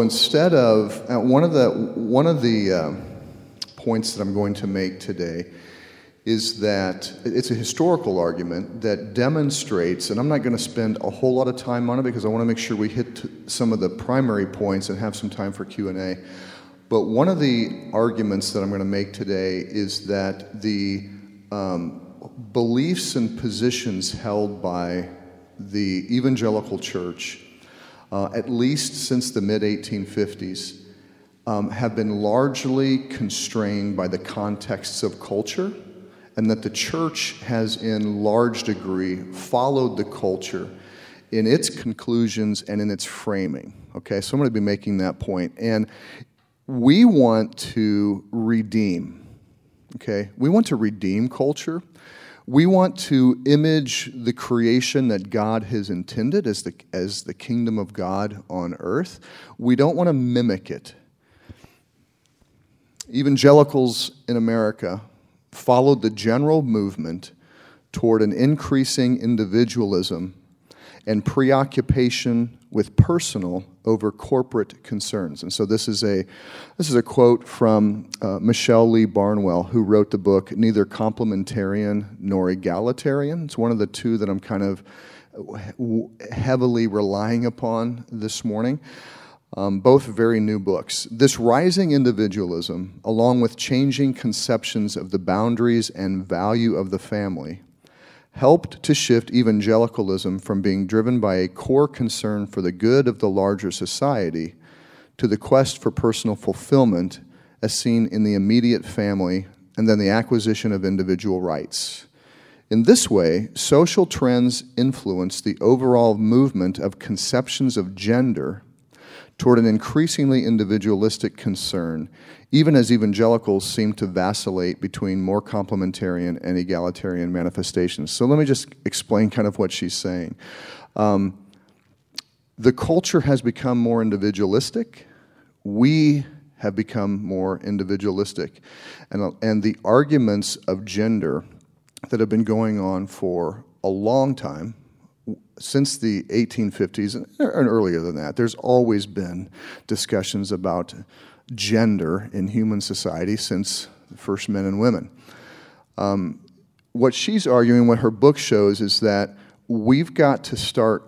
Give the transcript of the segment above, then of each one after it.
instead of uh, one of the one of the uh, points that I'm going to make today is that it's a historical argument that demonstrates, and I'm not going to spend a whole lot of time on it because I want to make sure we hit some of the primary points and have some time for Q&A. But one of the arguments that I'm going to make today is that the um, beliefs and positions held by the evangelical church, uh, at least since the mid 1850s, um, have been largely constrained by the contexts of culture and that the church has, in large degree, followed the culture in its conclusions and in its framing. Okay, so I'm going to be making that point. And we want to redeem, okay? We want to redeem culture. We want to image the creation that God has intended as the, as the kingdom of God on earth. We don't want to mimic it. Evangelicals in America followed the general movement toward an increasing individualism and preoccupation with personal over corporate concerns. And so this is a, this is a quote from uh, Michelle Lee-Barnewall, who wrote the book Neither Complementarian Nor Egalitarian. It's one of the two that I'm kind of heavily relying upon this morning. Um, both very new books. This rising individualism, along with changing conceptions of the boundaries and value of the family, helped to shift evangelicalism from being driven by a core concern for the good of the larger society to the quest for personal fulfillment as seen in the immediate family and then the acquisition of individual rights. In this way, social trends influence the overall movement of conceptions of gender toward an increasingly individualistic concern, even as evangelicals seem to vacillate between more complementarian and egalitarian manifestations. So let me just explain kind of what she's saying. Um, the culture has become more individualistic. We have become more individualistic. And, and the arguments of gender that have been going on for a long time since the 1850s and earlier than that, there's always been discussions about gender in human society since the first men and women. Um, what she's arguing, what her book shows, is that we've got to start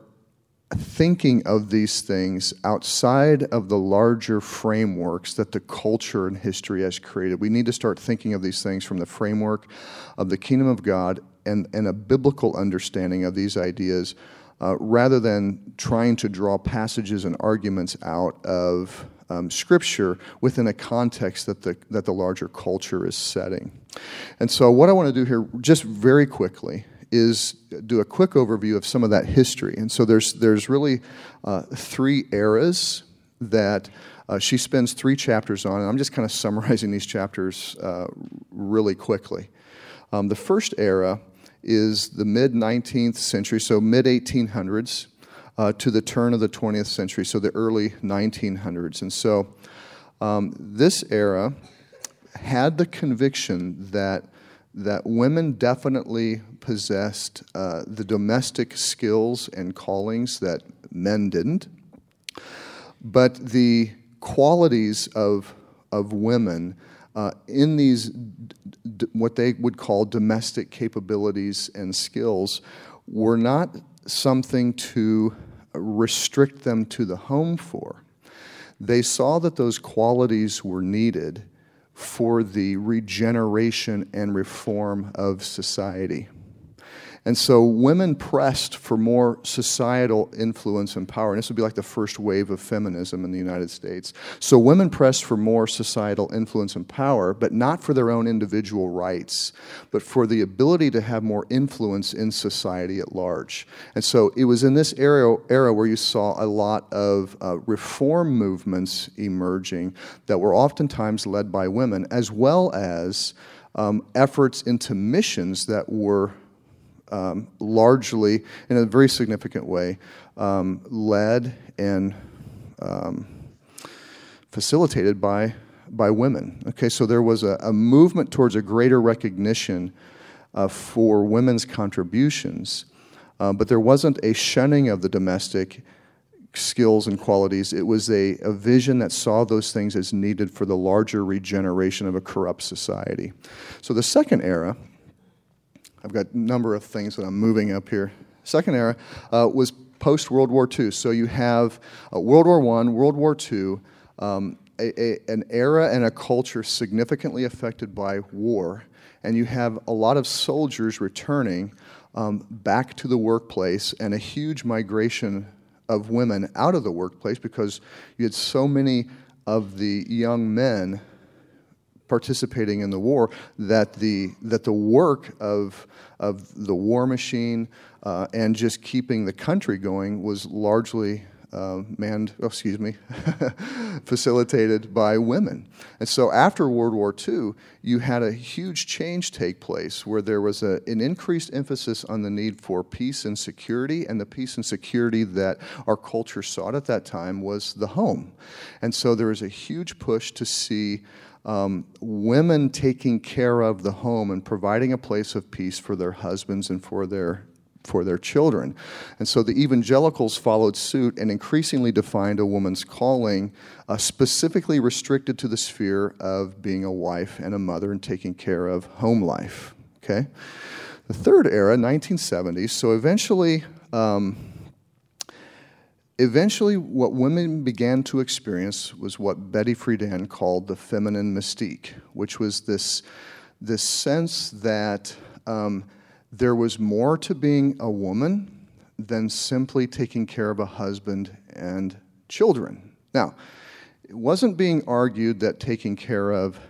thinking of these things outside of the larger frameworks that the culture and history has created. We need to start thinking of these things from the framework of the kingdom of God and, and a biblical understanding of these ideas uh, rather than trying to draw passages and arguments out of um, Scripture within a context that the, that the larger culture is setting. And so, what I want to do here, just very quickly, is do a quick overview of some of that history. And so, there's, there's really uh, three eras that uh, she spends three chapters on, and I'm just kind of summarizing these chapters uh, really quickly. Um, the first era is the mid 19th century, so mid 1800s, uh, to the turn of the 20th century, so the early 1900s. And so um, this era had the conviction that that women definitely possessed uh, the domestic skills and callings that men didn't, but the qualities of of women uh, in these, what they would call domestic capabilities and skills, were not something to restrict them to the home for. They saw that those qualities were needed for the regeneration and reform of society. And so women pressed for more societal influence and power. And this would be like the first wave of feminism in the United States. So women pressed for more societal influence and power, but not for their own individual rights, but for the ability to have more influence in society at large. And so it was in this era, era where you saw a lot of uh, reform movements emerging that were oftentimes led by women, as well as um, efforts into missions that were um, largely, in a very significant way, um, led and um, facilitated by, by women. Okay, so there was a, a movement towards a greater recognition uh, for women's contributions, uh, but there wasn't a shunning of the domestic skills and qualities. It was a, a vision that saw those things as needed for the larger regeneration of a corrupt society. So the second era, I've got a number of things that I'm moving up here. Second era uh, was post World War II. So you have uh, World War I, World War II, um, a, a, an era and a culture significantly affected by war, and you have a lot of soldiers returning um, back to the workplace and a huge migration of women out of the workplace because you had so many of the young men participating in the war that the that the work of of the war machine uh, and just keeping the country going was largely uh, manned, oh, excuse me, facilitated by women. And so after World War II, you had a huge change take place where there was a, an increased emphasis on the need for peace and security, and the peace and security that our culture sought at that time was the home. And so there was a huge push to see um, women taking care of the home and providing a place of peace for their husbands and for their for their children. And so the evangelicals followed suit and increasingly defined a woman's calling, uh, specifically restricted to the sphere of being a wife and a mother and taking care of home life. Okay? The third era, 1970s, so eventually. Um, eventually, what women began to experience was what Betty Friedan called the feminine mystique, which was this, this sense that um, there was more to being a woman than simply taking care of a husband and children. Now, it wasn't being argued that taking care of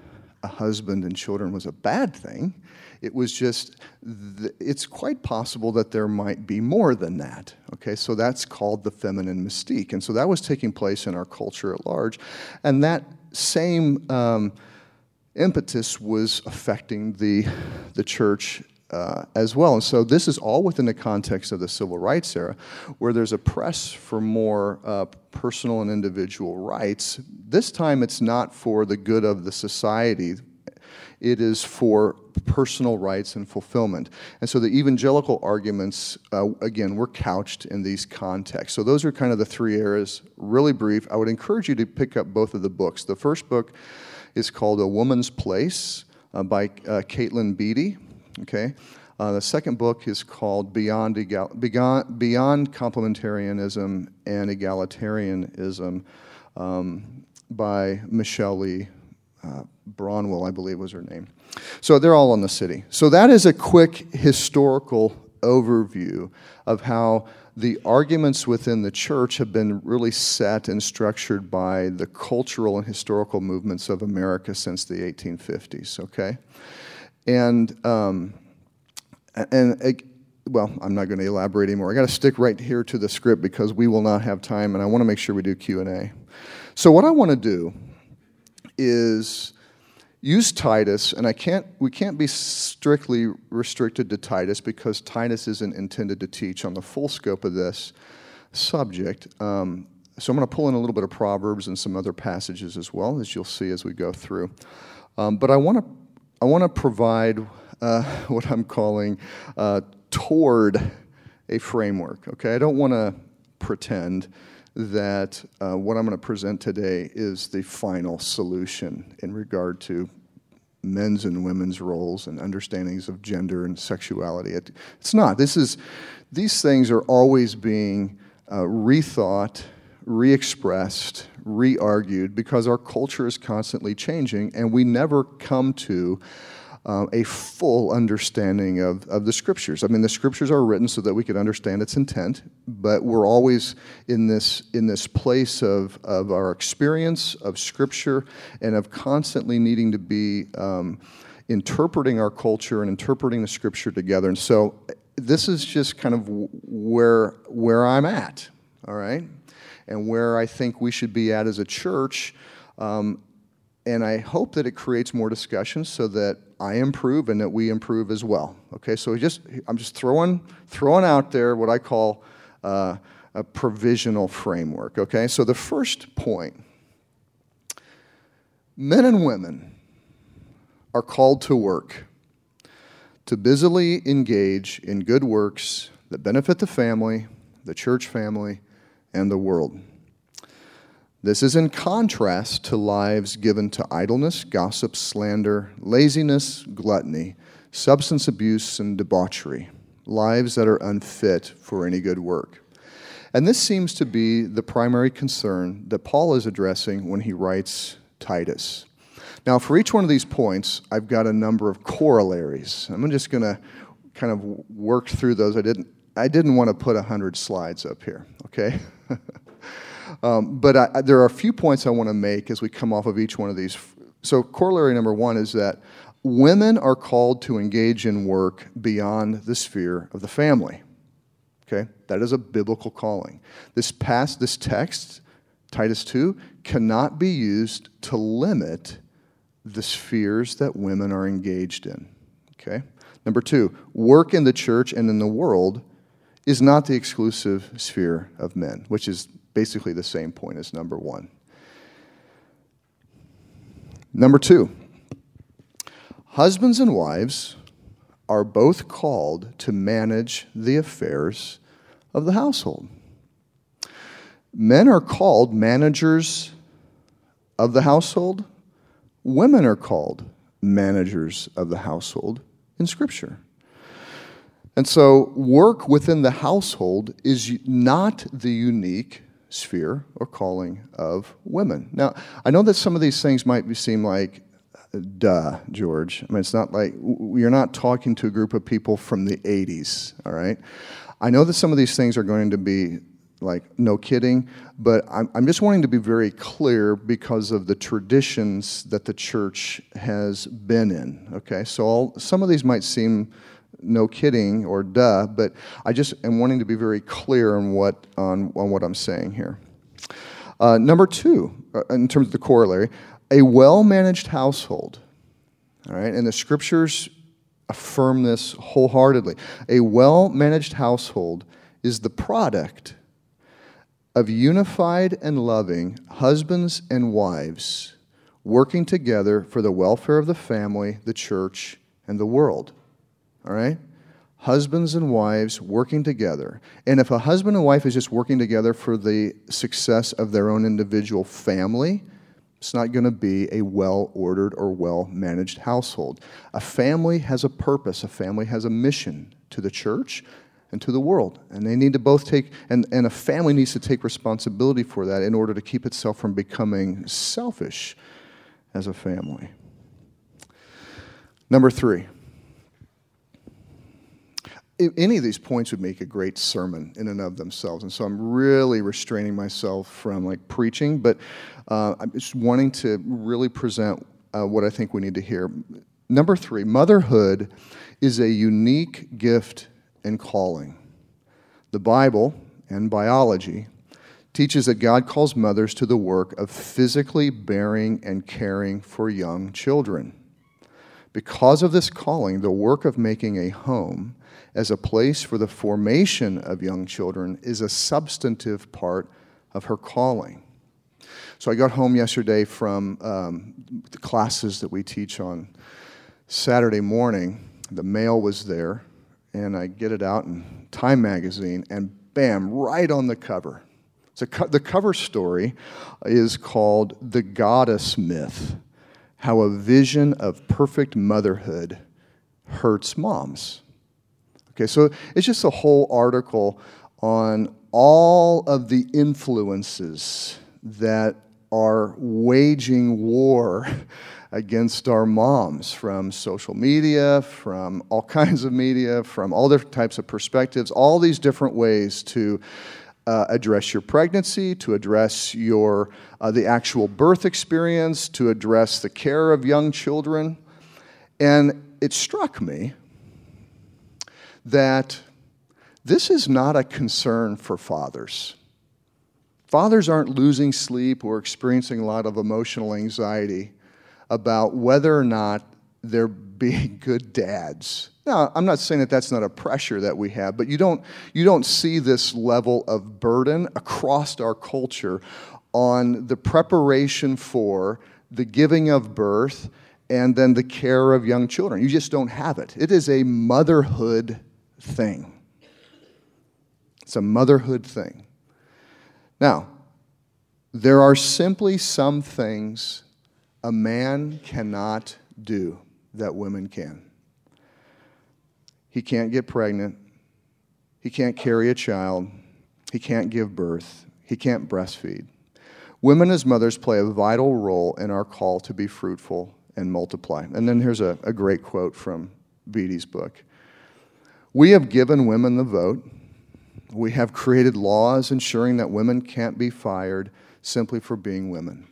a husband and children was a bad thing. It was just, th- it's quite possible that there might be more than that. Okay, so that's called the feminine mystique. And so that was taking place in our culture at large. And that same um, impetus was affecting the, the church uh, as well. And so this is all within the context of the civil rights era, where there's a press for more uh, personal and individual rights. This time it's not for the good of the society. It is for personal rights and fulfillment. And so the evangelical arguments, uh, again, were couched in these contexts. So those are kind of the three eras, really brief. I would encourage you to pick up both of the books. The first book is called A Woman's Place uh, by uh, Katelyn Beaty. Okay? Uh, the second book is called Beyond, Egal- Beyond, Beyond Complementarianism and Egalitarianism um, by Michelle Lee uh, Braunwell, I believe was her name. So they're all in the city. So that is a quick historical overview of how the arguments within the church have been really set and structured by the cultural and historical movements of America since the 1850s, okay? And, um, and well, I'm not going to elaborate anymore. I got to stick right here to the script because we will not have time, and I want to make sure we do Q&A. So what I want to do is use Titus, and I can't, we can't be strictly restricted to Titus because Titus isn't intended to teach on the full scope of this subject. Um, so I'm going to pull in a little bit of Proverbs and some other passages as well, as you'll see as we go through. Um, but I want to I want to provide uh, what I'm calling uh, toward a framework. Okay, I don't want to pretend that uh, what I'm going to present today is the final solution in regard to men's and women's roles and understandings of gender and sexuality. It, it's not. This is these things are always being uh, rethought, re-expressed, re-argued because our culture is constantly changing and we never come to uh, a full understanding of, of the scriptures. I mean, the scriptures are written so that we could understand its intent, but we're always in this, in this place of, of our experience of scripture and of constantly needing to be um, interpreting our culture and interpreting the scripture together. And so this is just kind of where, where I'm at, all right? and where I think we should be at as a church. Um, and I hope that it creates more discussion so that I improve and that we improve as well. Okay, so just I'm just throwing throwing out there what I call uh, a provisional framework. Okay, so the first point: men and women are called to work, to busily engage in good works that benefit the family, the church family, and the world. This is in contrast to lives given to idleness, gossip, slander, laziness, gluttony, substance abuse, and debauchery, lives that are unfit for any good work. And this seems to be the primary concern that Paul is addressing when he writes Titus. Now, for each one of these points, I've got a number of corollaries. I'm just going to kind of work through those. I didn't, I didn't want to put 100 slides up here, okay? um, but I, there are a few points I want to make as we come off of each one of these. So, corollary number one is that women are called to engage in work beyond the sphere of the family. Okay? That is a biblical calling. This past this text, Titus 2, cannot be used to limit the spheres that women are engaged in. Okay? Number two, work in the church and in the world is not the exclusive sphere of men, which is basically the same point as number one. Number two, husbands and wives are both called to manage the affairs of the household. Men are called managers of the household, Women are called managers of the household in Scripture. And so, work within the household is not the unique sphere or calling of women. Now, I know that some of these things might seem like, duh, George. I mean, it's not like you're not talking to a group of people from the 80s, all right? I know that some of these things are going to be like no kidding but I'm, I'm just wanting to be very clear because of the traditions that the church has been in okay so all, some of these might seem no kidding or duh but i just am wanting to be very clear on what on, on what i'm saying here uh, number two uh, in terms of the corollary a well-managed household all right and the scriptures affirm this wholeheartedly a well-managed household is the product of unified and loving husbands and wives working together for the welfare of the family, the church, and the world. All right? Husbands and wives working together. And if a husband and wife is just working together for the success of their own individual family, it's not going to be a well ordered or well managed household. A family has a purpose, a family has a mission to the church, and to the world. And they need to both take, and, and a family needs to take responsibility for that in order to keep itself from becoming selfish as a family. Number three. Any of these points would make a great sermon in and of themselves, and so I'm really restraining myself from like preaching, but uh, I'm just wanting to really present uh, what I think we need to hear. Number three, motherhood is a unique gift and calling. The Bible and biology teaches that God calls mothers to the work of physically bearing and caring for young children. Because of this calling, the work of making a home as a place for the formation of young children is a substantive part of her calling. So I got home yesterday from um, the classes that we teach on Saturday morning. The mail was there, and I get it out in Time magazine, and bam, right on the cover. So co- the cover story is called The Goddess Myth How a Vision of Perfect Motherhood Hurts Moms. Okay, so it's just a whole article on all of the influences that are waging war against our moms from social media, from all kinds of media, from all different types of perspectives, all these different ways to uh, address your pregnancy, to address your uh, the actual birth experience, to address the care of young children. And it struck me that this is not a concern for fathers. Fathers aren't losing sleep or experiencing a lot of emotional anxiety about whether or not they're being good dads. Now, I'm not saying that that's not a pressure that we have, but you don't, you don't see this level of burden across our culture on the preparation for the giving of birth and then the care of young children. You just don't have it. It is a motherhood thing. It's a motherhood thing. Now, there are simply some things a man cannot do that women can. He can't get pregnant. He can't carry a child. He can't give birth. He can't breastfeed. Women as mothers play a vital role in our call to be fruitful and multiply. And then here's a, a great quote from Beaty's book We have given women the vote. We have created laws ensuring that women can't be fired simply for being women.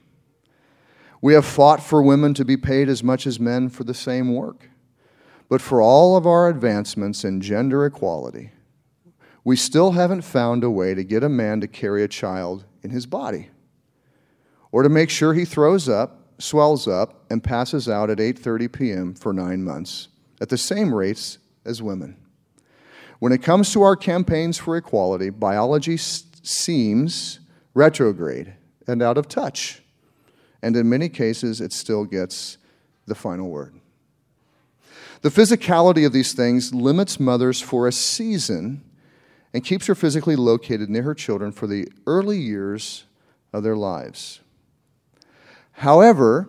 We have fought for women to be paid as much as men for the same work. But for all of our advancements in gender equality, we still haven't found a way to get a man to carry a child in his body or to make sure he throws up, swells up, and passes out at 8:30 p.m. for 9 months at the same rates as women. When it comes to our campaigns for equality, biology seems retrograde and out of touch. And in many cases, it still gets the final word. The physicality of these things limits mothers for a season and keeps her physically located near her children for the early years of their lives. However,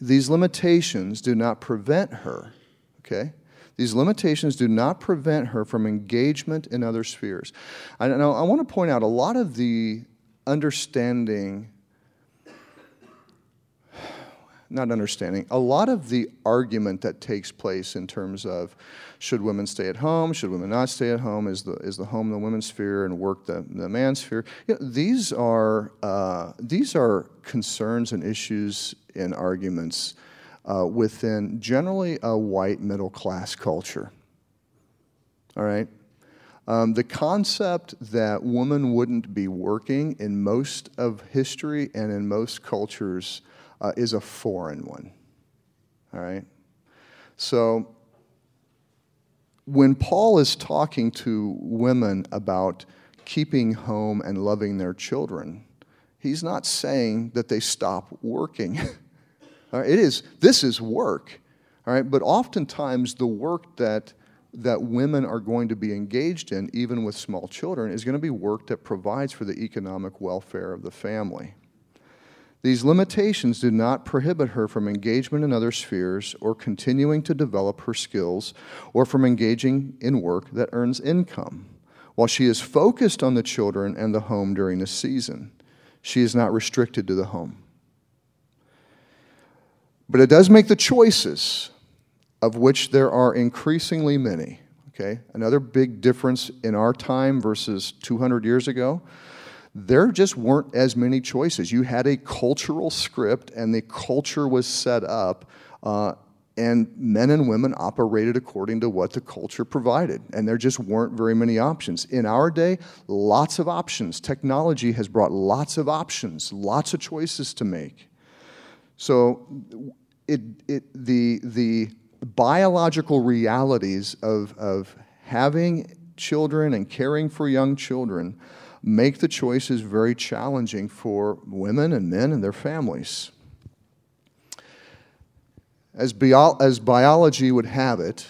these limitations do not prevent her, okay? These limitations do not prevent her from engagement in other spheres. I, want to point out a lot of the understanding not understanding, a lot of the argument that takes place in terms of should women stay at home, should women not stay at home, is the, is the home the women's sphere and work the, the man's sphere, you know, these, are, uh, these are concerns and issues and arguments uh, within generally a white middle class culture. All right? Um, the concept that women wouldn't be working in most of history and in most cultures uh, is a foreign one. All right? So, when Paul is talking to women about keeping home and loving their children, he's not saying that they stop working. it is, this is work. All right? But oftentimes, the work that that women are going to be engaged in, even with small children, is going to be work that provides for the economic welfare of the family. These limitations do not prohibit her from engagement in other spheres or continuing to develop her skills or from engaging in work that earns income. While she is focused on the children and the home during the season, she is not restricted to the home. But it does make the choices of which there are increasingly many. Okay? Another big difference in our time versus 200 years ago, there just weren't as many choices. You had a cultural script, and the culture was set up, uh, and men and women operated according to what the culture provided. And there just weren't very many options. In our day, lots of options. Technology has brought lots of options, lots of choices to make. So, it, it, the, the biological realities of, of having children and caring for young children make the choices very challenging for women and men and their families. As, bio- as biology would have it,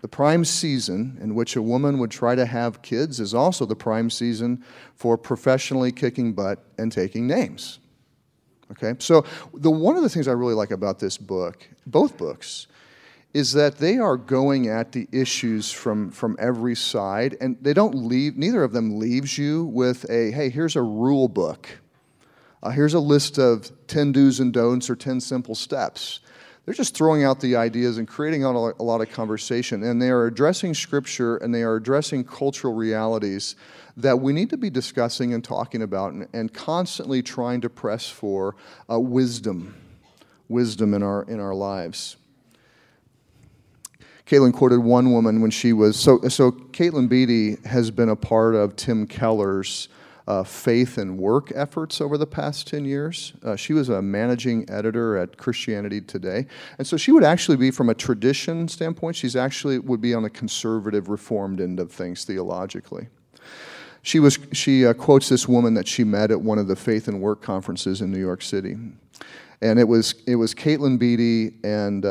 the prime season in which a woman would try to have kids is also the prime season for professionally kicking butt and taking names. Okay? So, the, one of the things I really like about this book, both books, is that they are going at the issues from, from every side, and they don't leave, neither of them leaves you with a, hey, here's a rule book. Uh, here's a list of 10 do's and don'ts or 10 simple steps. They're just throwing out the ideas and creating a lot of conversation. And they are addressing scripture and they are addressing cultural realities that we need to be discussing and talking about and, and constantly trying to press for uh, wisdom, wisdom in our, in our lives. Katelyn quoted one woman when she was so. So Katelyn Beaty has been a part of Tim Keller's uh, faith and work efforts over the past 10 years. Uh, she was a managing editor at Christianity Today. And so she would actually be, from a tradition standpoint, she's actually would be on the conservative, reformed end of things theologically. She, was, she uh, quotes this woman that she met at one of the faith and work conferences in New York City. And it was, it was Katelyn Beaty and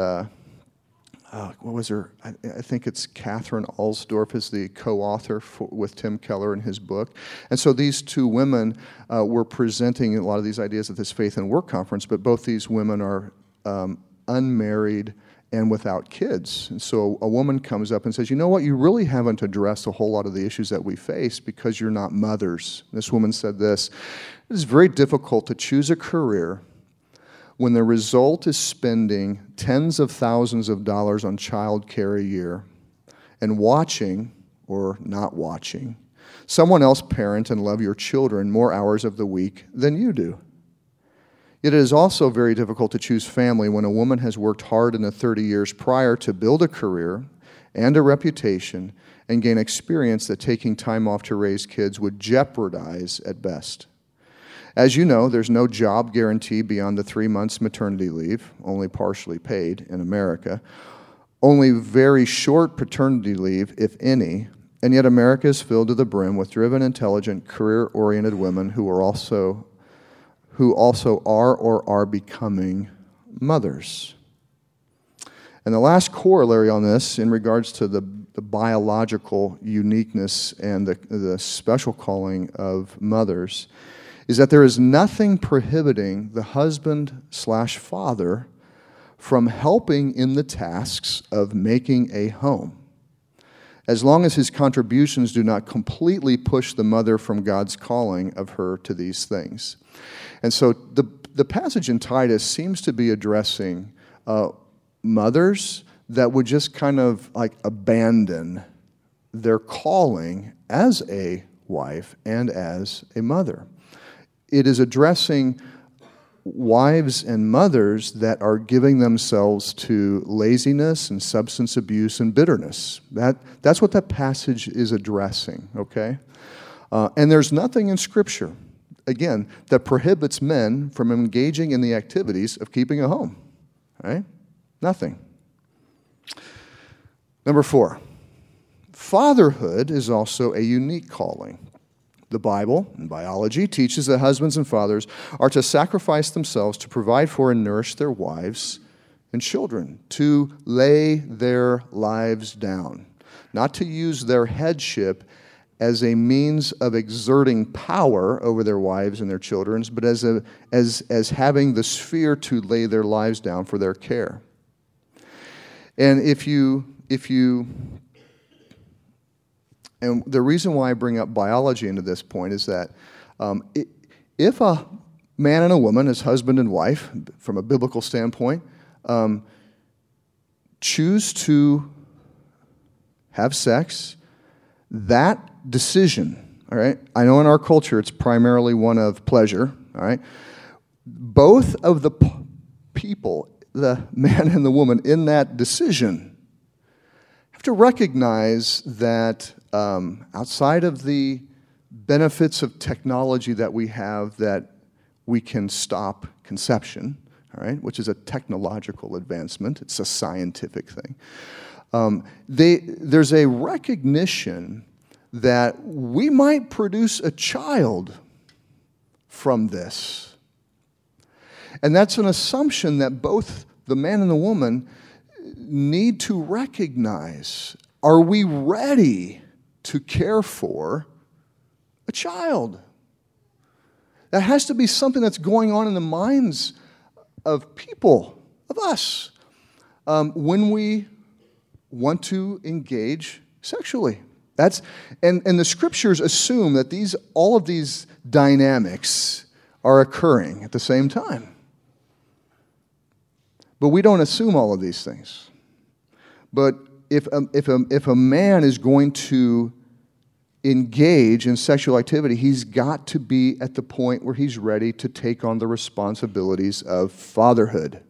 uh, what was her? I, I, think it's Katherine Alsdorf is the co-author for, with Tim Keller in his book. And so these two women uh, were presenting a lot of these ideas at this Faith and Work conference, but both these women are um, unmarried and without kids. And so a woman comes up and says, You know what? You really haven't addressed a whole lot of the issues that we face because you're not mothers. This woman said this It is very difficult to choose a career when the result is spending tens of thousands of dollars on child care a year and watching or not watching someone else parent and love your children more hours of the week than you do. It is also very difficult to choose family when a woman has worked hard in the 30 years prior to build a career and a reputation and gain experience that taking time off to raise kids would jeopardize at best. As you know, there's no job guarantee beyond the three months maternity leave, only partially paid in America, only very short paternity leave, if any, and yet America is filled to the brim with driven, intelligent, career oriented women who are also who also are or are becoming mothers. And the last corollary on this, in regards to the, the biological uniqueness and the, the special calling of mothers, is that there is nothing prohibiting the husband slash father from helping in the tasks of making a home as long as his contributions do not completely push the mother from God's calling of her to these things. And so the, the passage in Titus seems to be addressing uh, mothers that would just kind of like abandon their calling as a wife and as a mother. It is addressing wives and mothers that are giving themselves to laziness and substance abuse and bitterness. That, that's what that passage is addressing, okay? Uh, and there's nothing in Scripture again, that prohibits men from engaging in the activities of keeping a home. Right? Nothing. Number four, fatherhood is also a unique calling. The Bible and biology teaches that husbands and fathers are to sacrifice themselves to provide for and nourish their wives and children, to lay their lives down, not to use their headship as a means of exerting power over their wives and their children, but as, a, as, as having the sphere to lay their lives down for their care. And if you, if you, and the reason why I bring up biology into this point is that um, it, if a man and a woman, as husband and wife, from a biblical standpoint, um, choose to have sex, that decision, all right, I know in our culture it's primarily one of pleasure, all right. Both of the p- people, the man and the woman, in that decision have to recognize that um, outside of the benefits of technology that we have, that we can stop conception, all right, which is a technological advancement, it's a scientific thing. Um, they, there's a recognition that we might produce a child from this. And that's an assumption that both the man and the woman need to recognize. Are we ready to care for a child? That has to be something that's going on in the minds of people, of us, um, when we want to engage sexually. That's, and, and the scriptures assume that these, all of these dynamics are occurring at the same time. But we don't assume all of these things. But if a, if a, if a man is going to engage in sexual activity, he's got to be at the point where he's ready to take on the responsibilities of fatherhood.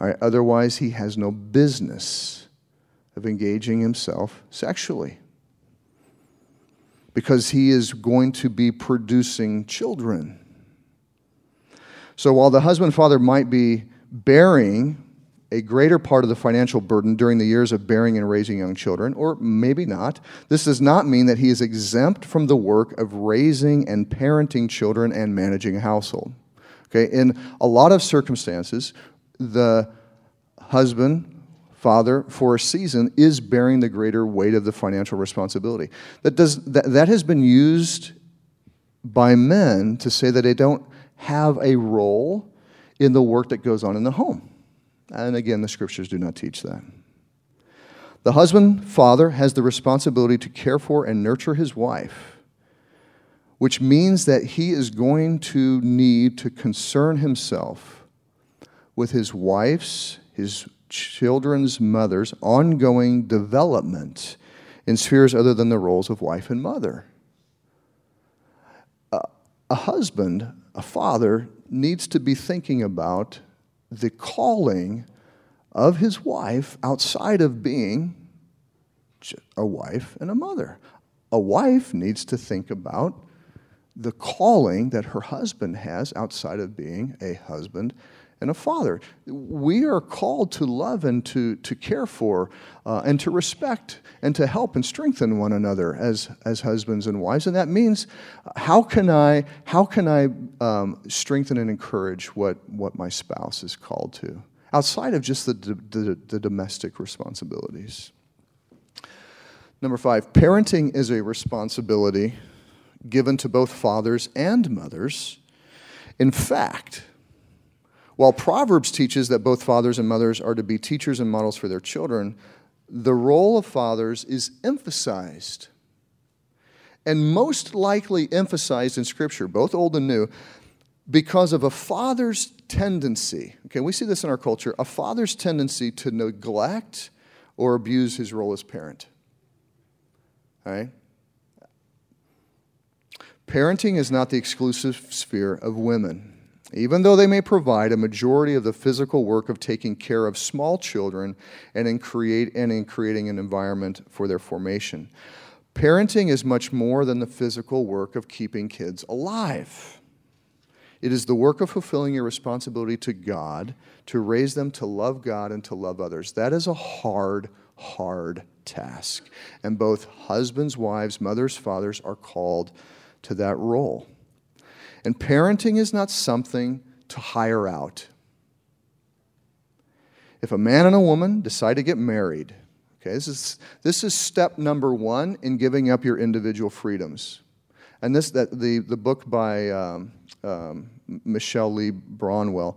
All right, otherwise, he has no business of engaging himself sexually because he is going to be producing children. So while the husband father might be bearing a greater part of the financial burden during the years of bearing and raising young children, or maybe not. This does not mean that he is exempt from the work of raising and parenting children and managing a household. Okay, in a lot of circumstances, the husband father for a season is bearing the greater weight of the financial responsibility. That, does, that, that has been used by men to say that they don't have a role in the work that goes on in the home. And again, the scriptures do not teach that. The husband, father, has the responsibility to care for and nurture his wife, which means that he is going to need to concern himself with his wife's, his children's mother's ongoing development in spheres other than the roles of wife and mother. A, a husband, a father, needs to be thinking about the calling of his wife outside of being a wife and a mother. A wife needs to think about the calling that her husband has outside of being a husband and a father. We are called to love and to, to care for uh, and to respect and to help and strengthen one another as, as husbands and wives. And that means how can I, how can I um, strengthen and encourage what, what my spouse is called to outside of just the, the, the domestic responsibilities? Number five, parenting is a responsibility given to both fathers and mothers. In fact, while Proverbs teaches that both fathers and mothers are to be teachers and models for their children, the role of fathers is emphasized. And most likely emphasized in Scripture, both Old and New, because of a father's tendency. Okay, we see this in our culture a father's tendency to neglect or abuse his role as parent. All right? Parenting is not the exclusive sphere of women even though they may provide a majority of the physical work of taking care of small children and in, create, and in creating an environment for their formation. Parenting is much more than the physical work of keeping kids alive. It is the work of fulfilling your responsibility to God to raise them to love God and to love others. That is a hard, hard task. And both husbands, wives, mothers, fathers are called to that role. And parenting is not something to hire out. If a man and a woman decide to get married, okay, this is, this is step number one in giving up your individual freedoms. And this, that, the, the book by um, um, Michelle Lee Braunwell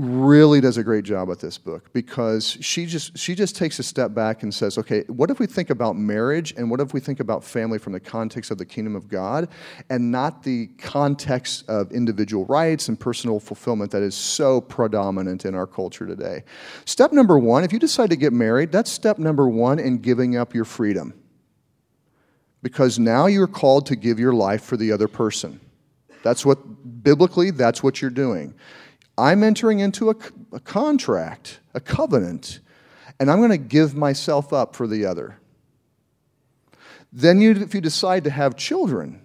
really does a great job with this book because she just she just takes a step back and says okay what if we think about marriage and what if we think about family from the context of the kingdom of god and not the context of individual rights and personal fulfillment that is so predominant in our culture today? Step number one if you decide to get married that's step number one in giving up your freedom because now you're called to give your life for the other person. That's what biblically that's what you're doing I'm entering into a, a contract, a covenant, and I'm going to give myself up for the other. Then, you, if you decide to have children,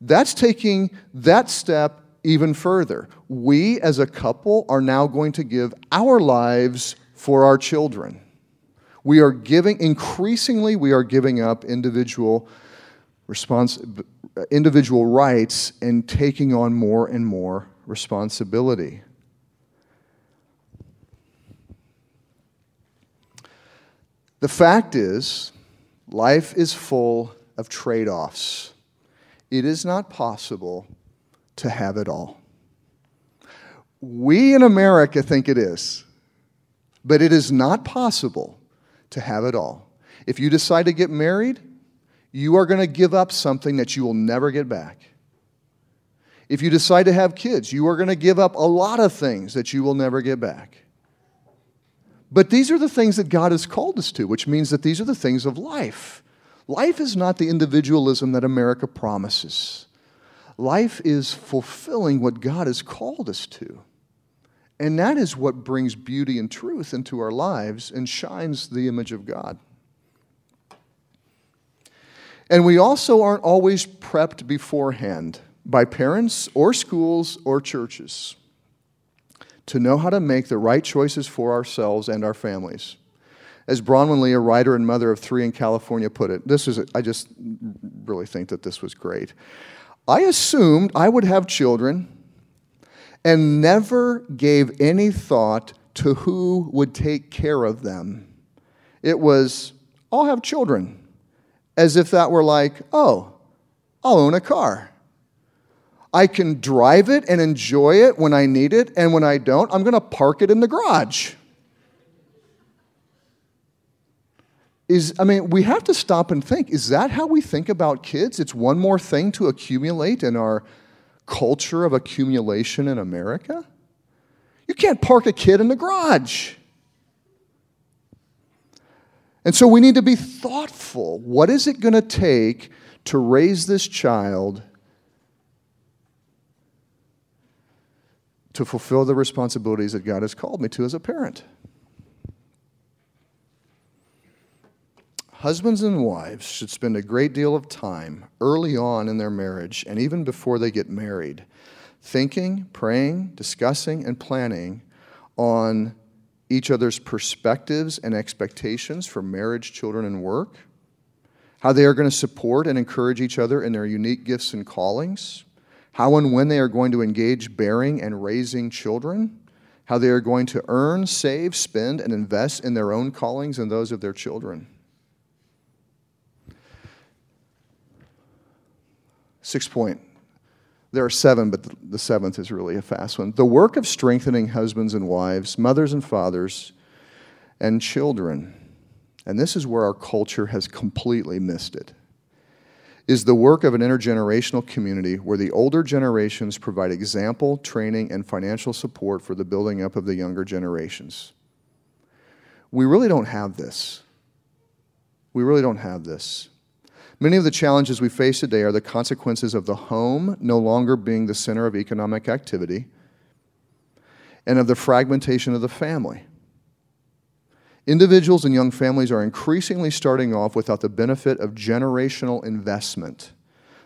that's taking that step even further. We, as a couple, are now going to give our lives for our children. We are giving, increasingly, we are giving up individual response, individual rights and taking on more and more responsibility. The fact is, life is full of trade offs. It is not possible to have it all. We in America think it is, but it is not possible to have it all. If you decide to get married, you are going to give up something that you will never get back. If you decide to have kids, you are going to give up a lot of things that you will never get back. But these are the things that God has called us to, which means that these are the things of life. Life is not the individualism that America promises. Life is fulfilling what God has called us to. And that is what brings beauty and truth into our lives and shines the image of God. And we also aren't always prepped beforehand by parents or schools or churches to know how to make the right choices for ourselves and our families. As Bronwyn Lee, a writer and mother of three in California, put it, this is, I just really think that this was great. I assumed I would have children and never gave any thought to who would take care of them. It was, I'll have children, as if that were like, oh, I'll own a car. I can drive it and enjoy it when I need it, and when I don't, I'm going to park it in the garage. Is, I mean, we have to stop and think is that how we think about kids? It's one more thing to accumulate in our culture of accumulation in America? You can't park a kid in the garage. And so we need to be thoughtful. What is it going to take to raise this child to fulfill the responsibilities that God has called me to as a parent? Husbands and wives should spend a great deal of time early on in their marriage and even before they get married thinking, praying, discussing, and planning on each other's perspectives and expectations for marriage, children, and work, how they are going to support and encourage each other in their unique gifts and callings, how and when they are going to engage bearing and raising children, how they are going to earn, save, spend, and invest in their own callings and those of their children. Sixth point. There are seven, but the seventh is really a fast one. The work of strengthening husbands and wives, mothers and fathers, and children, and this is where our culture has completely missed it, is the work of an intergenerational community where the older generations provide example, training, and financial support for the building up of the younger generations. We really don't have this. We really don't have this. Many of the challenges we face today are the consequences of the home no longer being the center of economic activity and of the fragmentation of the family. Individuals and young families are increasingly starting off without the benefit of generational investment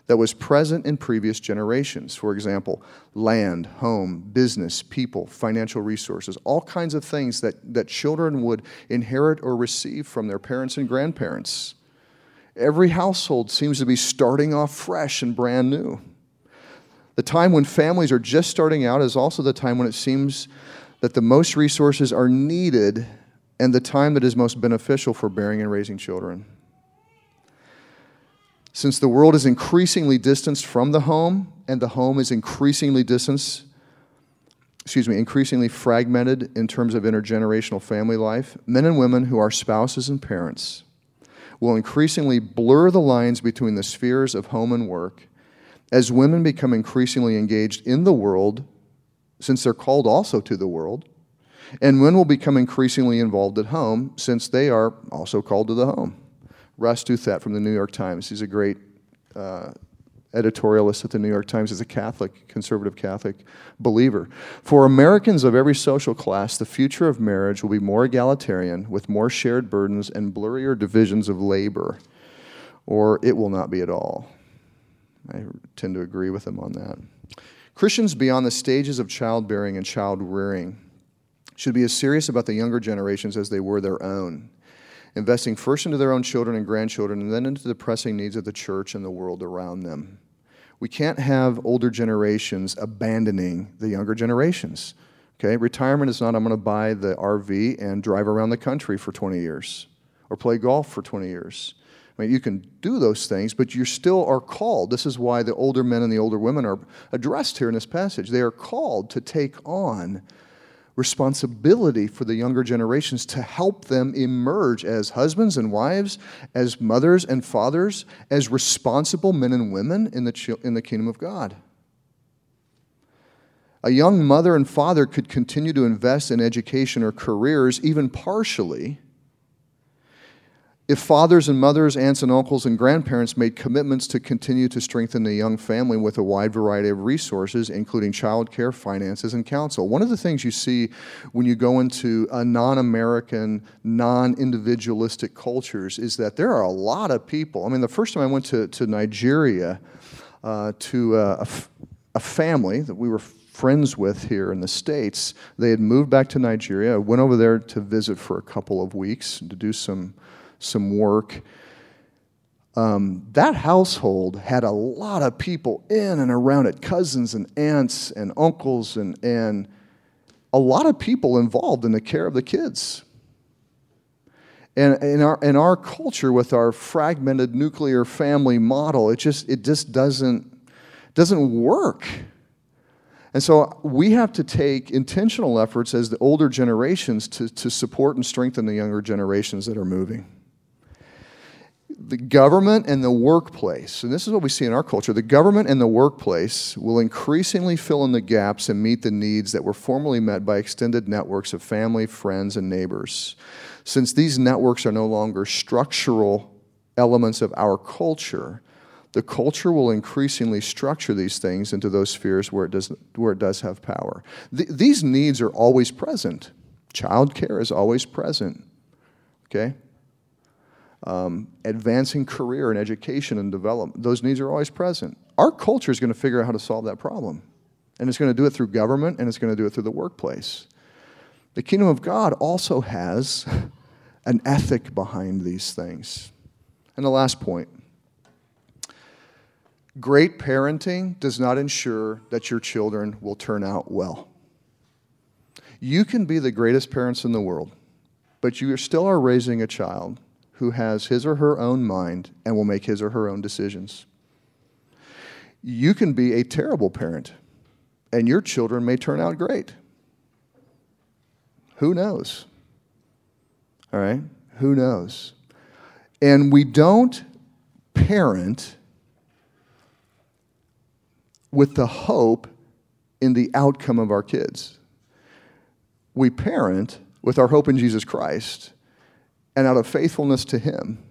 that was present in previous generations. For example, land, home, business, people, financial resources, all kinds of things that, that children would inherit or receive from their parents and grandparents. Every household seems to be starting off fresh and brand new. The time when families are just starting out is also the time when it seems that the most resources are needed and the time that is most beneficial for bearing and raising children. Since the world is increasingly distanced from the home and the home is increasingly distanced, excuse me, increasingly fragmented in terms of intergenerational family life, men and women who are spouses and parents will increasingly blur the lines between the spheres of home and work as women become increasingly engaged in the world, since they're called also to the world, and men will become increasingly involved at home, since they are also called to the home. Ross Douthat from the New York Times, he's a great uh, editorialist at the New York Times, is a Catholic, conservative Catholic believer. For Americans of every social class, the future of marriage will be more egalitarian, with more shared burdens and blurrier divisions of labor, or it will not be at all. I tend to agree with him on that. Christians beyond the stages of childbearing and child rearing should be as serious about the younger generations as they were their own investing first into their own children and grandchildren and then into the pressing needs of the church and the world around them. We can't have older generations abandoning the younger generations. Okay? Retirement is not I'm going to buy the RV and drive around the country for 20 years or play golf for 20 years. I mean, you can do those things, but you still are called. This is why the older men and the older women are addressed here in this passage. They are called to take on responsibility for the younger generations to help them emerge as husbands and wives, as mothers and fathers, as responsible men and women in the, in the kingdom of God. A young mother and father could continue to invest in education or careers, even partially, if fathers and mothers, aunts and uncles, and grandparents made commitments to continue to strengthen the young family with a wide variety of resources, including childcare, finances, and counsel. One of the things you see when you go into a non American, non individualistic cultures is that there are a lot of people. I mean, the first time I went to, to Nigeria uh, to uh, a, family that we were friends with here in the States, they had moved back to Nigeria. I went over there to visit for a couple of weeks to do some some work. Um, that household had a lot of people in and around it cousins and aunts and uncles and, and a lot of people involved in the care of the kids. And in our, in our culture, with our fragmented nuclear family model, it just, it just doesn't, doesn't work. And so we have to take intentional efforts as the older generations to, to support and strengthen the younger generations that are moving. The government and the workplace, and this is what we see in our culture, the government and the workplace will increasingly fill in the gaps and meet the needs that were formerly met by extended networks of family, friends, and neighbors. Since these networks are no longer structural elements of our culture, the culture will increasingly structure these things into those spheres where it does, where it does have power. Th- these needs are always present. Childcare is always present. Okay? Um, advancing career and education and development, those needs are always present. Our culture is going to figure out how to solve that problem. And it's going to do it through government and it's going to do it through the workplace. The kingdom of God also has an ethic behind these things. And the last point great parenting does not ensure that your children will turn out well. You can be the greatest parents in the world, but you still are raising a child who has his or her own mind and will make his or her own decisions. You can be a terrible parent, and your children may turn out great. Who knows? All right? Who knows? And we don't parent with the hope in the outcome of our kids. We parent with our hope in Jesus Christ and out of faithfulness to Him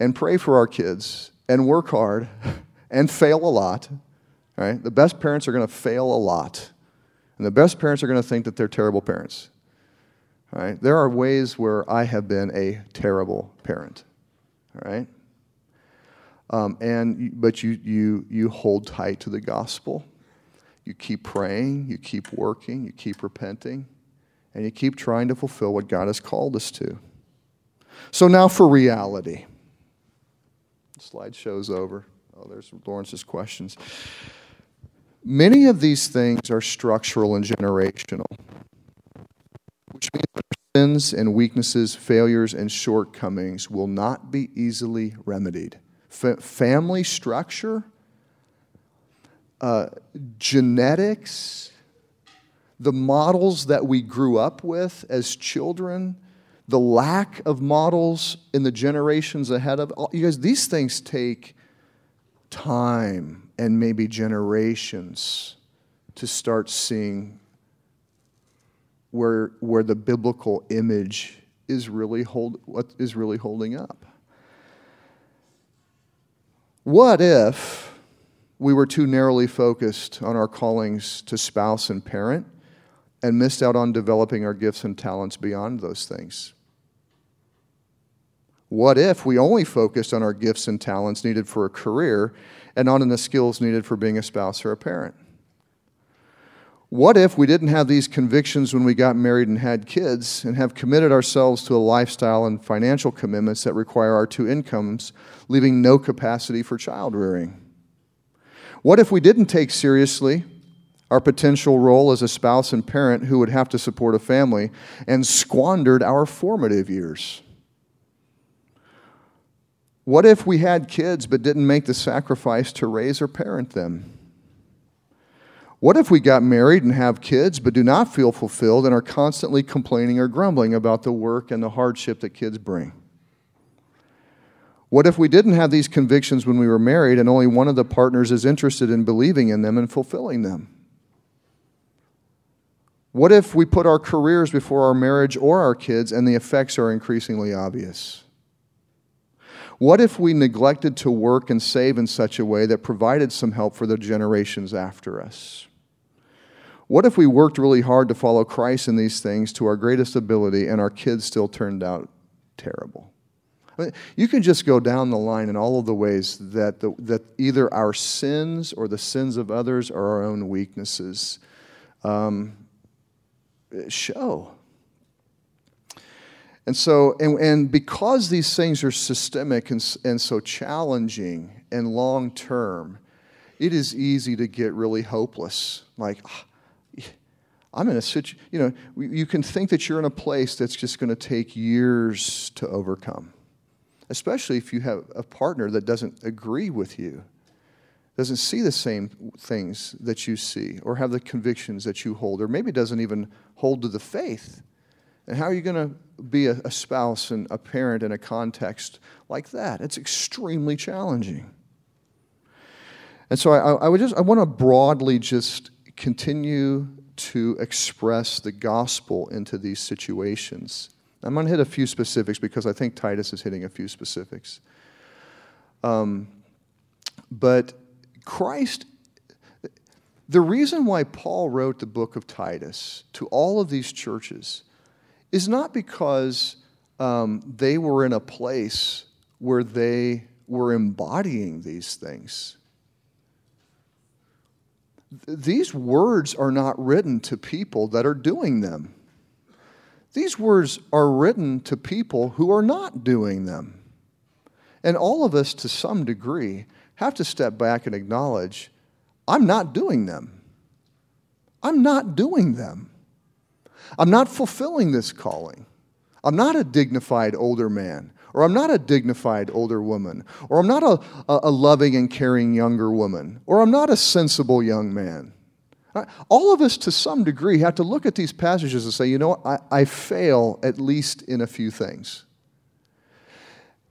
and pray for our kids and work hard and fail a lot. Right? The best parents are going to fail a lot. And the best parents are going to think that they're terrible parents. Right? There are ways where I have been a terrible parent. All right? Um, and but you you you hold tight to the gospel. You keep praying, you keep working, you keep repenting, and you keep trying to fulfill what God has called us to. So now for reality. The slide shows over. Oh, there's Lawrence's questions. Many of these things are structural and generational which means our sins and weaknesses, failures, and shortcomings will not be easily remedied. F- family structure, uh, genetics, the models that we grew up with as children, the lack of models in the generations ahead of you guys, these things take time and maybe generations to start seeing where, where the biblical image is really, hold, what is really holding up. What if we were too narrowly focused on our callings to spouse and parent and missed out on developing our gifts and talents beyond those things? What if we only focused on our gifts and talents needed for a career and not on the skills needed for being a spouse or a parent? What if we didn't have these convictions when we got married and had kids and have committed ourselves to a lifestyle and financial commitments that require our two incomes, leaving no capacity for child rearing? What if we didn't take seriously our potential role as a spouse and parent who would have to support a family and squandered our formative years? What if we had kids but didn't make the sacrifice to raise or parent them? What if we got married and have kids but do not feel fulfilled and are constantly complaining or grumbling about the work and the hardship that kids bring? What if we didn't have these convictions when we were married and only one of the partners is interested in believing in them and fulfilling them? What if we put our careers before our marriage or our kids and the effects are increasingly obvious? What if we neglected to work and save in such a way that provided some help for the generations after us? What if we worked really hard to follow Christ in these things to our greatest ability and our kids still turned out terrible? you can just go down the line in all of the ways that, the, that either our sins or the sins of others or our own weaknesses um, show. And so, and, and because these things are systemic and, and so challenging and long term, it is easy to get really hopeless. Like, oh, I'm in a situation, you know, you can think that you're in a place that's just going to take years to overcome, especially if you have a partner that doesn't agree with you, doesn't see the same things that you see, or have the convictions that you hold, or maybe doesn't even hold to the faith. And how are you going to be a, a spouse and a parent in a context like that? It's extremely challenging. And so I, I would just I want to broadly just continue to express the gospel into these situations. I'm going to hit a few specifics because I think Titus is hitting a few specifics. Um, but Christ, the reason why Paul wrote the book of Titus to all of these churches is not because um, they were in a place where they were embodying these things these words are not written to people that are doing them. These words are written to people who are not doing them. And all of us, to some degree, have to step back and acknowledge I'm not doing them. I'm not doing them. I'm not fulfilling this calling. I'm not a dignified older man or I'm not a dignified older woman, or I'm not a, a loving and caring younger woman, or I'm not a sensible young man. All of us, to some degree, have to look at these passages and say, you know what, I, I fail at least in a few things.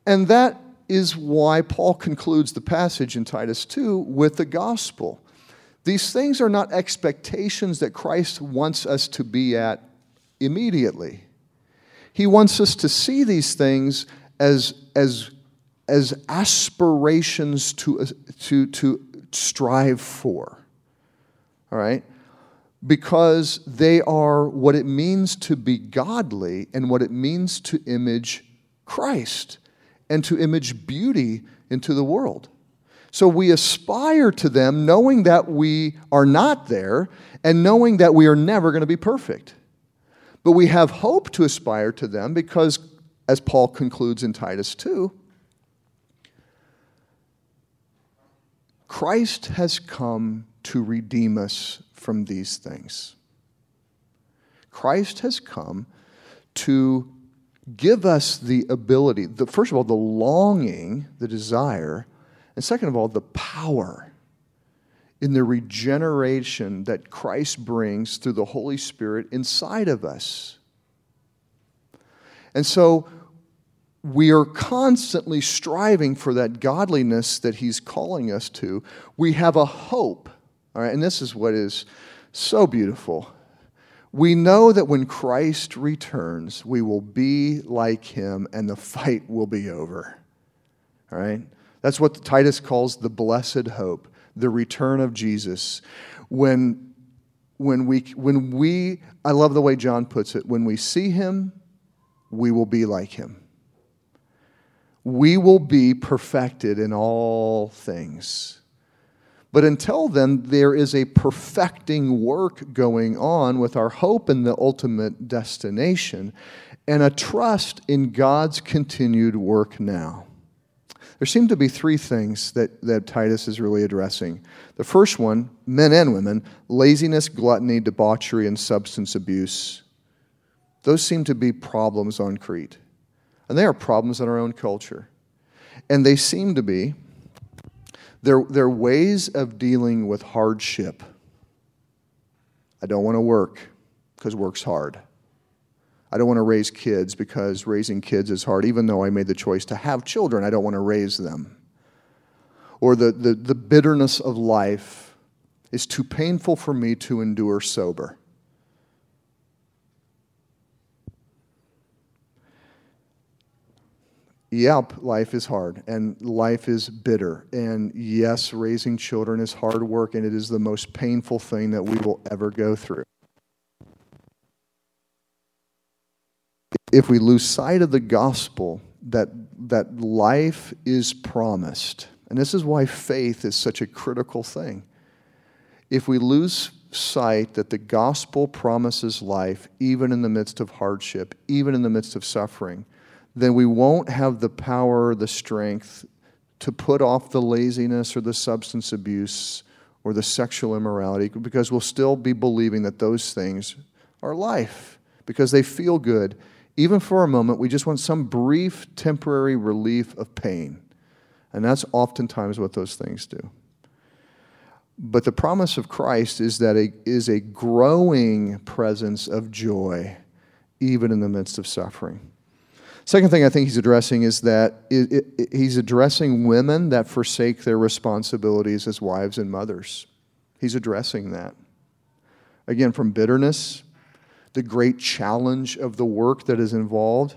And that is why Paul concludes the passage in Titus 2 with the gospel. These things are not expectations that Christ wants us to be at immediately. He wants us to see these things as, as, as aspirations to, uh, to, to strive for. All right? Because they are what it means to be godly and what it means to image Christ and to image beauty into the world. So we aspire to them knowing that we are not there and knowing that we are never going to be perfect. But we have hope to aspire to them because as Paul concludes in Titus 2, Christ has come to redeem us from these things. Christ has come to give us the ability, the, first of all, the longing, the desire, and second of all, the power in the regeneration that Christ brings through the Holy Spirit inside of us. And so we are constantly striving for that godliness that he's calling us to. We have a hope. All right, and this is what is so beautiful. We know that when Christ returns, we will be like him and the fight will be over. All right? That's what Titus calls the blessed hope, the return of Jesus. When when we when we I love the way John puts it, when we see him, we will be like him. We will be perfected in all things. But until then, there is a perfecting work going on with our hope in the ultimate destination and a trust in God's continued work now. There seem to be three things that, that Titus is really addressing. The first one, men and women, laziness, gluttony, debauchery, and substance abuse. Those seem to be problems on Crete. And they are problems in our own culture. And they seem to be, they're, they're ways of dealing with hardship. I don't want to work because work's hard. I don't want to raise kids because raising kids is hard, even though I made the choice to have children. I don't want to raise them. Or the, the, the bitterness of life is too painful for me to endure sober. Yep, life is hard and life is bitter. And yes, raising children is hard work and it is the most painful thing that we will ever go through. If we lose sight of the gospel, that, that life is promised, and this is why faith is such a critical thing. If we lose sight that the gospel promises life even in the midst of hardship, even in the midst of suffering, then we won't have the power, the strength to put off the laziness or the substance abuse or the sexual immorality because we'll still be believing that those things are life because they feel good. Even for a moment, we just want some brief, temporary relief of pain. And that's oftentimes what those things do. But the promise of Christ is that it is a growing presence of joy, even in the midst of suffering. Second thing I think he's addressing is that it, it, he's addressing women that forsake their responsibilities as wives and mothers. He's addressing that. Again, from bitterness, the great challenge of the work that is involved,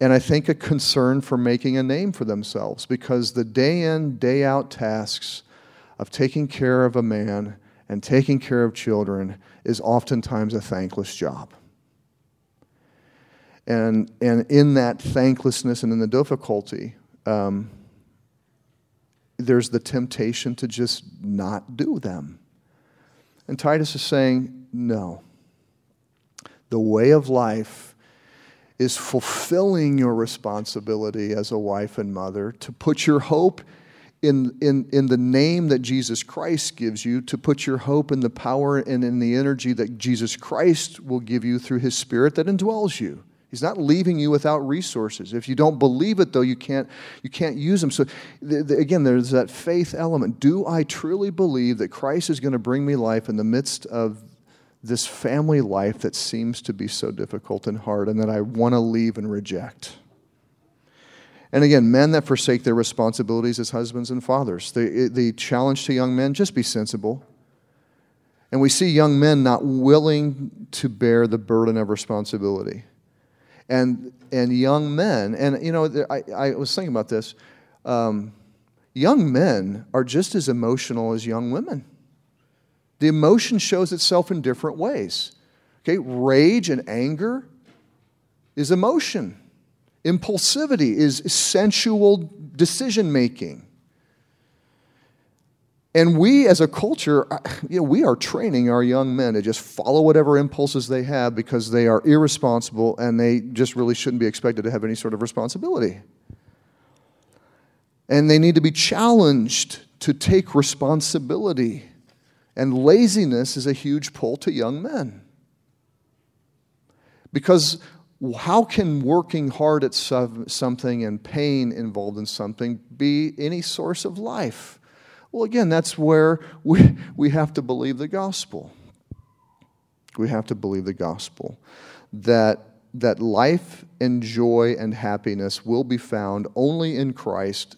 and I think a concern for making a name for themselves because the day in, day out tasks of taking care of a man and taking care of children is oftentimes a thankless job. And, and in that thanklessness and in the difficulty, um, there's the temptation to just not do them. And Titus is saying, no. The way of life is fulfilling your responsibility as a wife and mother to put your hope in, in, in the name that Jesus Christ gives you, to put your hope in the power and in the energy that Jesus Christ will give you through his spirit that indwells you. He's not leaving you without resources. If you don't believe it, though, you can't, you can't use them. So, again, there's that faith element. Do I truly believe that Christ is going to bring me life in the midst of this family life that seems to be so difficult and hard and that I want to leave and reject? And again, men that forsake their responsibilities as husbands and fathers. The, the challenge to young men just be sensible. And we see young men not willing to bear the burden of responsibility and and young men and you know I, I was thinking about this um, young men are just as emotional as young women. The emotion shows itself in different ways. Okay rage and anger is emotion. Impulsivity is sensual decision making and we as a culture, you know, we are training our young men to just follow whatever impulses they have because they are irresponsible and they just really shouldn't be expected to have any sort of responsibility. And they need to be challenged to take responsibility. And laziness is a huge pull to young men. Because how can working hard at something and pain involved in something be any source of life? Well, again, that's where we, we have to believe the gospel. We have to believe the gospel that, that life and joy and happiness will be found only in Christ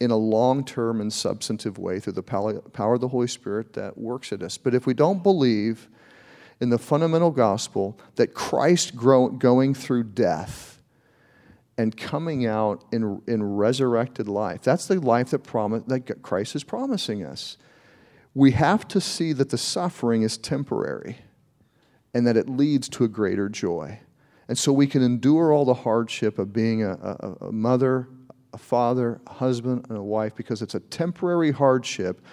in a long term and substantive way through the power of the Holy Spirit that works at us. But if we don't believe in the fundamental gospel that Christ grow, going through death, and coming out in, in resurrected life. That's the life that, promise, that Christ is promising us. We have to see that the suffering is temporary and that it leads to a greater joy. And so we can endure all the hardship of being a, a, a mother, a father, a husband, and a wife because it's a temporary hardship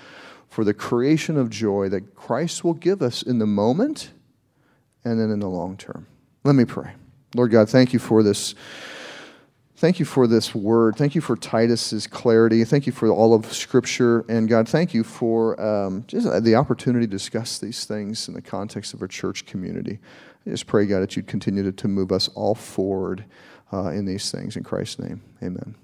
for the creation of joy that Christ will give us in the moment and then in the long term. Let me pray. Lord God, thank you for this Thank you for this word. Thank you for Titus's clarity. Thank you for all of Scripture. And God, thank you for um, just the opportunity to discuss these things in the context of our church community. I just pray, God, that you'd continue to, to move us all forward uh, in these things. In Christ's name, amen.